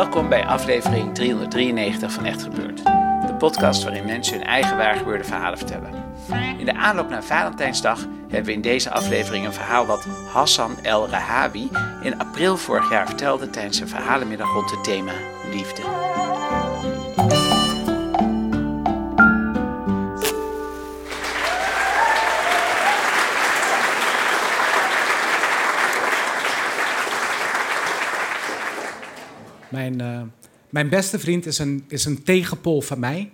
Welkom bij aflevering 393 van Echt Gebeurd. De podcast waarin mensen hun eigen waargebeurde verhalen vertellen. In de aanloop naar Valentijnsdag hebben we in deze aflevering een verhaal wat Hassan El Rahabi in april vorig jaar vertelde tijdens een verhalenmiddag rond het thema liefde. Mijn, uh, mijn beste vriend is een, is een tegenpol van mij.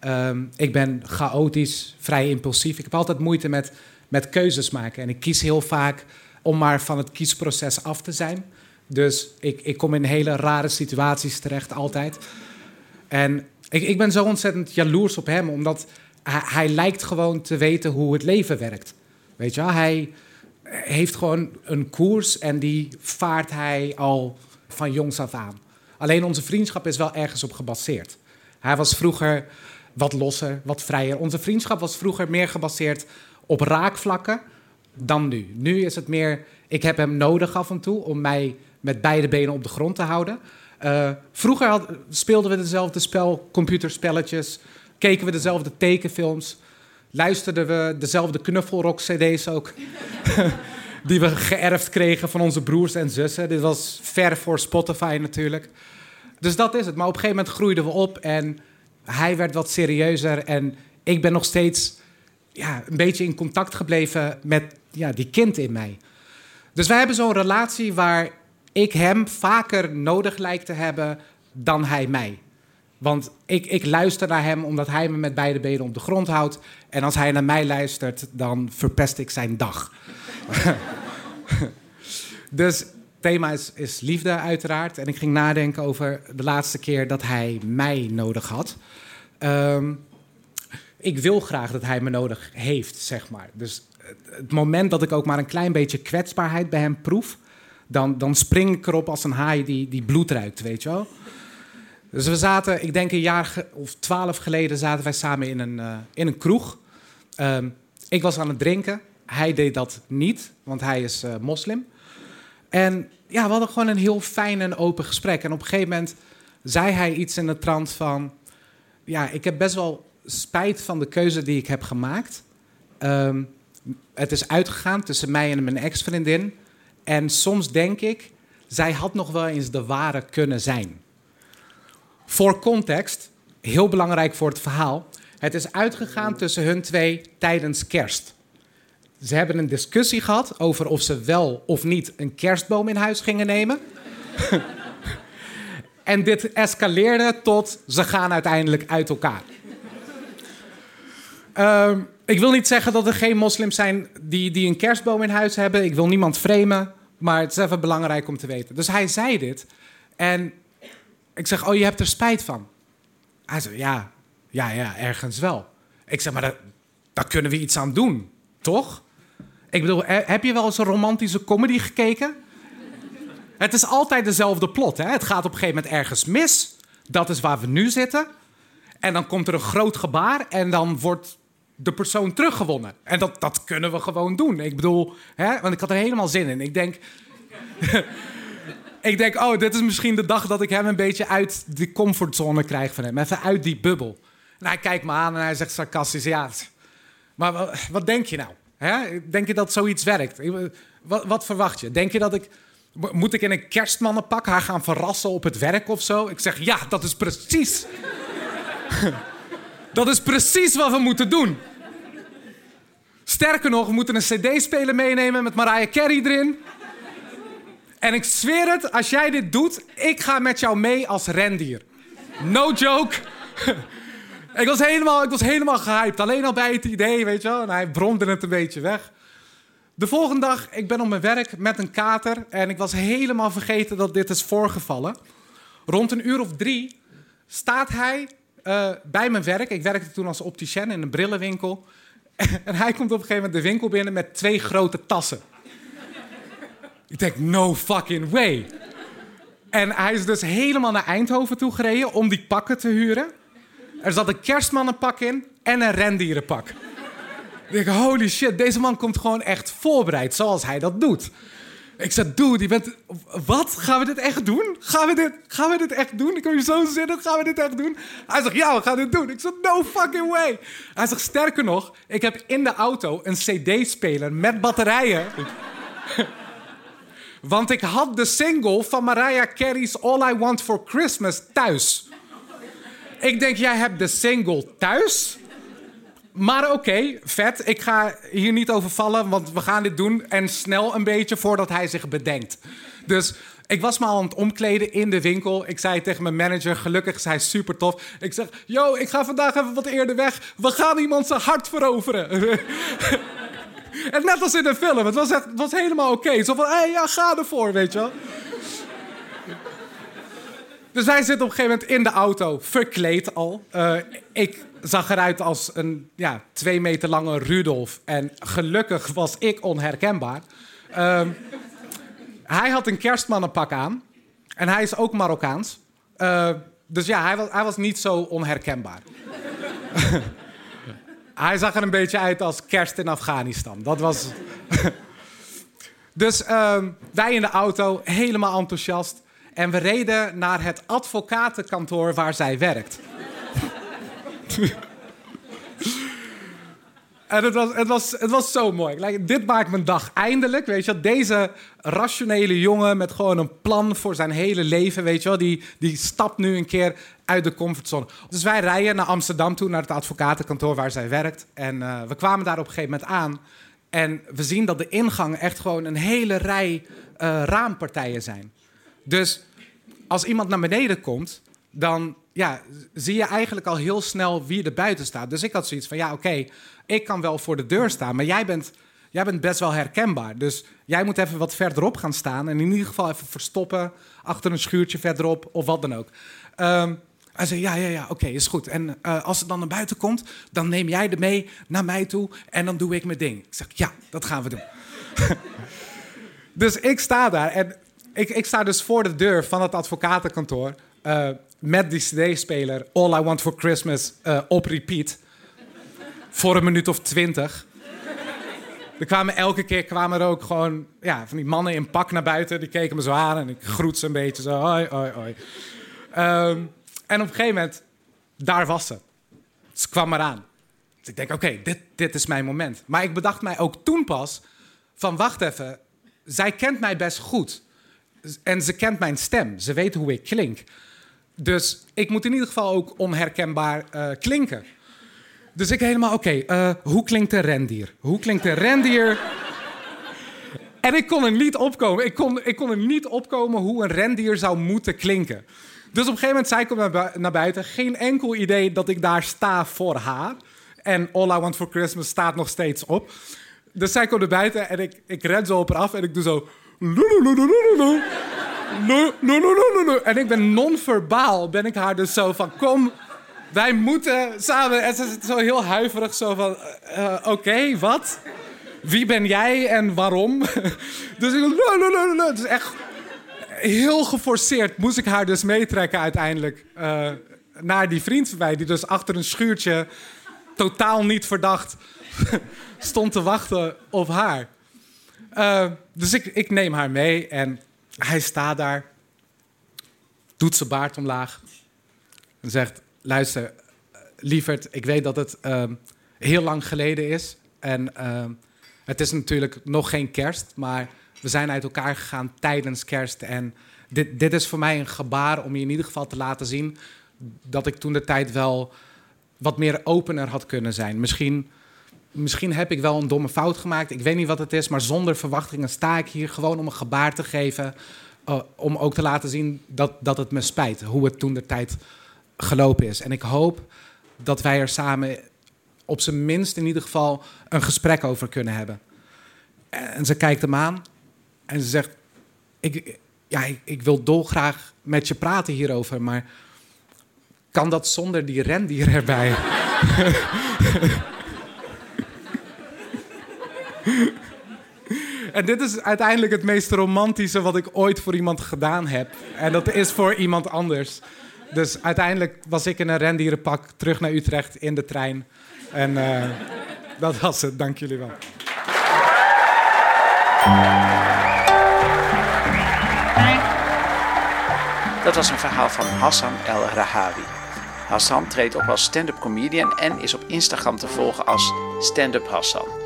Um, ik ben chaotisch, vrij impulsief. Ik heb altijd moeite met, met keuzes maken. En ik kies heel vaak om maar van het kiesproces af te zijn. Dus ik, ik kom in hele rare situaties terecht, altijd. En ik, ik ben zo ontzettend jaloers op hem, omdat hij, hij lijkt gewoon te weten hoe het leven werkt. Weet je wel, hij heeft gewoon een koers en die vaart hij al van jongs af aan. Alleen onze vriendschap is wel ergens op gebaseerd. Hij was vroeger wat losser, wat vrijer. Onze vriendschap was vroeger meer gebaseerd op raakvlakken dan nu. Nu is het meer, ik heb hem nodig af en toe om mij met beide benen op de grond te houden. Uh, vroeger speelden we dezelfde spel, computerspelletjes, keken we dezelfde tekenfilms, luisterden we dezelfde knuffelrock-cd's ook. die we geërfd kregen van onze broers en zussen. Dit was ver voor Spotify natuurlijk. Dus dat is het. Maar op een gegeven moment groeiden we op en hij werd wat serieuzer. En ik ben nog steeds ja, een beetje in contact gebleven met ja, die kind in mij. Dus wij hebben zo'n relatie waar ik hem vaker nodig lijkt te hebben dan hij mij. Want ik, ik luister naar hem omdat hij me met beide benen op de grond houdt. En als hij naar mij luistert, dan verpest ik zijn dag. dus thema is, is liefde uiteraard. En ik ging nadenken over de laatste keer dat hij mij nodig had. Um, ik wil graag dat hij me nodig heeft, zeg maar. Dus het moment dat ik ook maar een klein beetje kwetsbaarheid bij hem proef... dan, dan spring ik erop als een haai die, die bloed ruikt, weet je wel. Dus we zaten, ik denk een jaar of twaalf geleden... zaten wij samen in een, uh, in een kroeg. Um, ik was aan het drinken hij deed dat niet, want hij is uh, moslim. En ja, we hadden gewoon een heel fijn en open gesprek. En op een gegeven moment zei hij iets in de trant van... Ja, ik heb best wel spijt van de keuze die ik heb gemaakt. Um, het is uitgegaan tussen mij en mijn ex-vriendin. En soms denk ik, zij had nog wel eens de ware kunnen zijn. Voor context, heel belangrijk voor het verhaal. Het is uitgegaan tussen hun twee tijdens kerst. Ze hebben een discussie gehad over of ze wel of niet een kerstboom in huis gingen nemen. en dit escaleerde tot ze gaan uiteindelijk uit elkaar. Uh, ik wil niet zeggen dat er geen moslims zijn die, die een kerstboom in huis hebben. Ik wil niemand framen, maar het is even belangrijk om te weten. Dus hij zei dit en ik zeg, oh, je hebt er spijt van. Hij zei, ja, ja, ja, ergens wel. Ik zeg, maar daar, daar kunnen we iets aan doen, toch? Ik bedoel, heb je wel eens een romantische comedy gekeken? Het is altijd dezelfde plot. Hè? Het gaat op een gegeven moment ergens mis. Dat is waar we nu zitten. En dan komt er een groot gebaar en dan wordt de persoon teruggewonnen. En dat, dat kunnen we gewoon doen. Ik bedoel, hè? want ik had er helemaal zin in. Ik denk, ik denk, oh, dit is misschien de dag dat ik hem een beetje uit die comfortzone krijg van hem. Even uit die bubbel. En hij kijkt me aan en hij zegt sarcastisch, ja, maar wat denk je nou? Hè? Denk je dat zoiets werkt? Wat, wat, verwacht je? Denk je dat ik. Moet ik in een kerstmannenpak haar gaan verrassen op het werk of zo? Ik zeg ja, dat is precies. dat is precies wat we moeten doen. Sterker nog, we moeten een CD-speler meenemen met Mariah Carey erin. En ik zweer het, als jij dit doet, ik ga met jou mee als rendier. No joke. Ik was helemaal, ik was helemaal gehyped. Alleen al bij het idee, weet je wel. En hij bromde het een beetje weg. De volgende dag, ik ben op mijn werk met een kater. En ik was helemaal vergeten dat dit is voorgevallen. Rond een uur of drie staat hij uh, bij mijn werk. Ik werkte toen als opticien in een brillenwinkel. En hij komt op een gegeven moment de winkel binnen met twee grote tassen. Ik denk, no fucking way. En hij is dus helemaal naar Eindhoven toe gereden om die pakken te huren. Er zat een kerstmannenpak in en een rendierenpak. Ik denk, holy shit, deze man komt gewoon echt voorbereid zoals hij dat doet. Ik zei, dude, die bent... Wat? Gaan we dit echt doen? Gaan we dit, gaan we dit echt doen? Ik heb je zo zin in, gaan we dit echt doen? Hij zegt, ja, we gaan dit doen. Ik zeg, no fucking way. Hij zegt, sterker nog, ik heb in de auto een cd-speler met batterijen. Want ik had de single van Mariah Carey's All I Want For Christmas thuis. Ik denk, jij hebt de single thuis? Maar oké, vet. Ik ga hier niet over vallen, want we gaan dit doen. En snel een beetje voordat hij zich bedenkt. Dus ik was me al aan het omkleden in de winkel. Ik zei tegen mijn manager, gelukkig is hij super tof. Ik zeg, yo, ik ga vandaag even wat eerder weg. We gaan iemand zijn hart veroveren. en net als in de film, het was, het was helemaal oké. Zo van, hé, ja, ga ervoor, weet je wel. Dus wij zitten op een gegeven moment in de auto, verkleed al. Uh, ik zag eruit als een ja, twee meter lange Rudolf. En gelukkig was ik onherkenbaar. Uh, hij had een kerstmannenpak aan. En hij is ook Marokkaans. Uh, dus ja, hij was, hij was niet zo onherkenbaar. hij zag er een beetje uit als kerst in Afghanistan. Dat was... dus uh, wij in de auto, helemaal enthousiast. En we reden naar het advocatenkantoor waar zij werkt. En het was, het, was, het was zo mooi. Dit maakt mijn dag eindelijk. Weet je, deze rationele jongen met gewoon een plan voor zijn hele leven. Weet je wel, die, die stapt nu een keer uit de comfortzone. Dus wij rijden naar Amsterdam toe, naar het advocatenkantoor waar zij werkt. En uh, we kwamen daar op een gegeven moment aan. En we zien dat de ingang echt gewoon een hele rij uh, raampartijen zijn. Dus als iemand naar beneden komt, dan ja, zie je eigenlijk al heel snel wie er buiten staat. Dus ik had zoiets van, ja, oké, ik kan wel voor de deur staan, maar jij bent, jij bent best wel herkenbaar. Dus jij moet even wat verderop gaan staan en in ieder geval even verstoppen achter een schuurtje verderop of wat dan ook. Um, hij zei, ja, ja, ja, oké, is goed. En uh, als het dan naar buiten komt, dan neem jij er mee naar mij toe en dan doe ik mijn ding. Ik zeg, ja, dat gaan we doen. dus ik sta daar en ik, ik sta dus voor de deur van het advocatenkantoor... Uh, met die cd-speler All I Want For Christmas uh, op repeat. voor een minuut of twintig. Er kwamen elke keer kwamen er ook gewoon ja, van die mannen in pak naar buiten. Die keken me zo aan en ik groet ze een beetje zo. Hoi, hoi, hoi. Um, en op een gegeven moment, daar was ze. Ze kwam eraan. Dus ik denk, oké, dit, dit is mijn moment. Maar ik bedacht mij ook toen pas van, wacht even. Zij kent mij best goed. En ze kent mijn stem. Ze weet hoe ik klink. Dus ik moet in ieder geval ook onherkenbaar uh, klinken. Dus ik helemaal, oké, uh, hoe klinkt een rendier? Hoe klinkt een rendier? en ik kon er niet opkomen. Ik kon, ik kon er niet opkomen hoe een rendier zou moeten klinken. Dus op een gegeven moment zei ik naar, naar buiten. Geen enkel idee dat ik daar sta voor haar. En All I Want For Christmas staat nog steeds op. Dus zij komt naar buiten en ik, ik ren zo op haar af en ik doe zo... En ik ben non-verbaal, ben ik haar dus zo van, kom, wij moeten samen. En ze zit zo heel huiverig, zo van, uh, oké, wat? Wie ben jij en waarom? dus ik, het is echt heel geforceerd. Moest ik haar dus meetrekken uiteindelijk uh, naar die vriend van mij, die dus achter een schuurtje totaal niet verdacht stond te wachten op haar. Uh, dus ik, ik neem haar mee en hij staat daar, doet zijn baard omlaag en zegt: Luister, lieverd, ik weet dat het uh, heel lang geleden is. En uh, het is natuurlijk nog geen kerst, maar we zijn uit elkaar gegaan tijdens kerst. En dit, dit is voor mij een gebaar om je in ieder geval te laten zien dat ik toen de tijd wel wat meer opener had kunnen zijn. Misschien misschien heb ik wel een domme fout gemaakt. Ik weet niet wat het is, maar zonder verwachtingen sta ik hier gewoon om een gebaar te geven. Uh, om ook te laten zien dat, dat het me spijt hoe het toen de tijd gelopen is. En ik hoop dat wij er samen op zijn minst in ieder geval een gesprek over kunnen hebben. En ze kijkt hem aan en ze zegt: Ik, ja, ik, ik wil dolgraag met je praten hierover, maar kan dat zonder die rendier erbij? En dit is uiteindelijk het meest romantische wat ik ooit voor iemand gedaan heb. En dat is voor iemand anders. Dus uiteindelijk was ik in een rendierenpak terug naar Utrecht in de trein. En eh, dat was het. Dank jullie wel. Dat was een verhaal van Hassan El Rahawi. Hassan treedt op als stand-up comedian en is op Instagram te volgen als stand-up Hassan.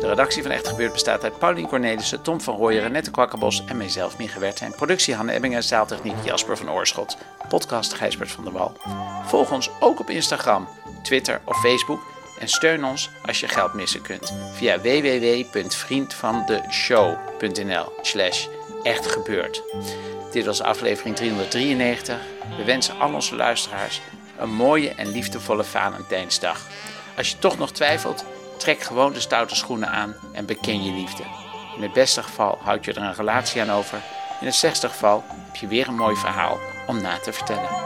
De redactie van Echt Gebeurd bestaat uit Paulien Cornelissen, Tom van Rooyen, Renette Kwakkerbos en mijzelf, Mieke en Productie Hanne Ebbingen, zaaltechniek Jasper van Oorschot. Podcast Gijsbert van der Wal. Volg ons ook op Instagram, Twitter of Facebook en steun ons als je geld missen kunt via www.vriendvandeshow.nl slash echtgebeurd. Dit was aflevering 393. We wensen al onze luisteraars een mooie en liefdevolle Valentijnsdag. Als je toch nog twijfelt, trek gewoon de stoute schoenen aan en beken je liefde. In het beste geval houd je er een relatie aan over. In het slechtste geval heb je weer een mooi verhaal om na te vertellen.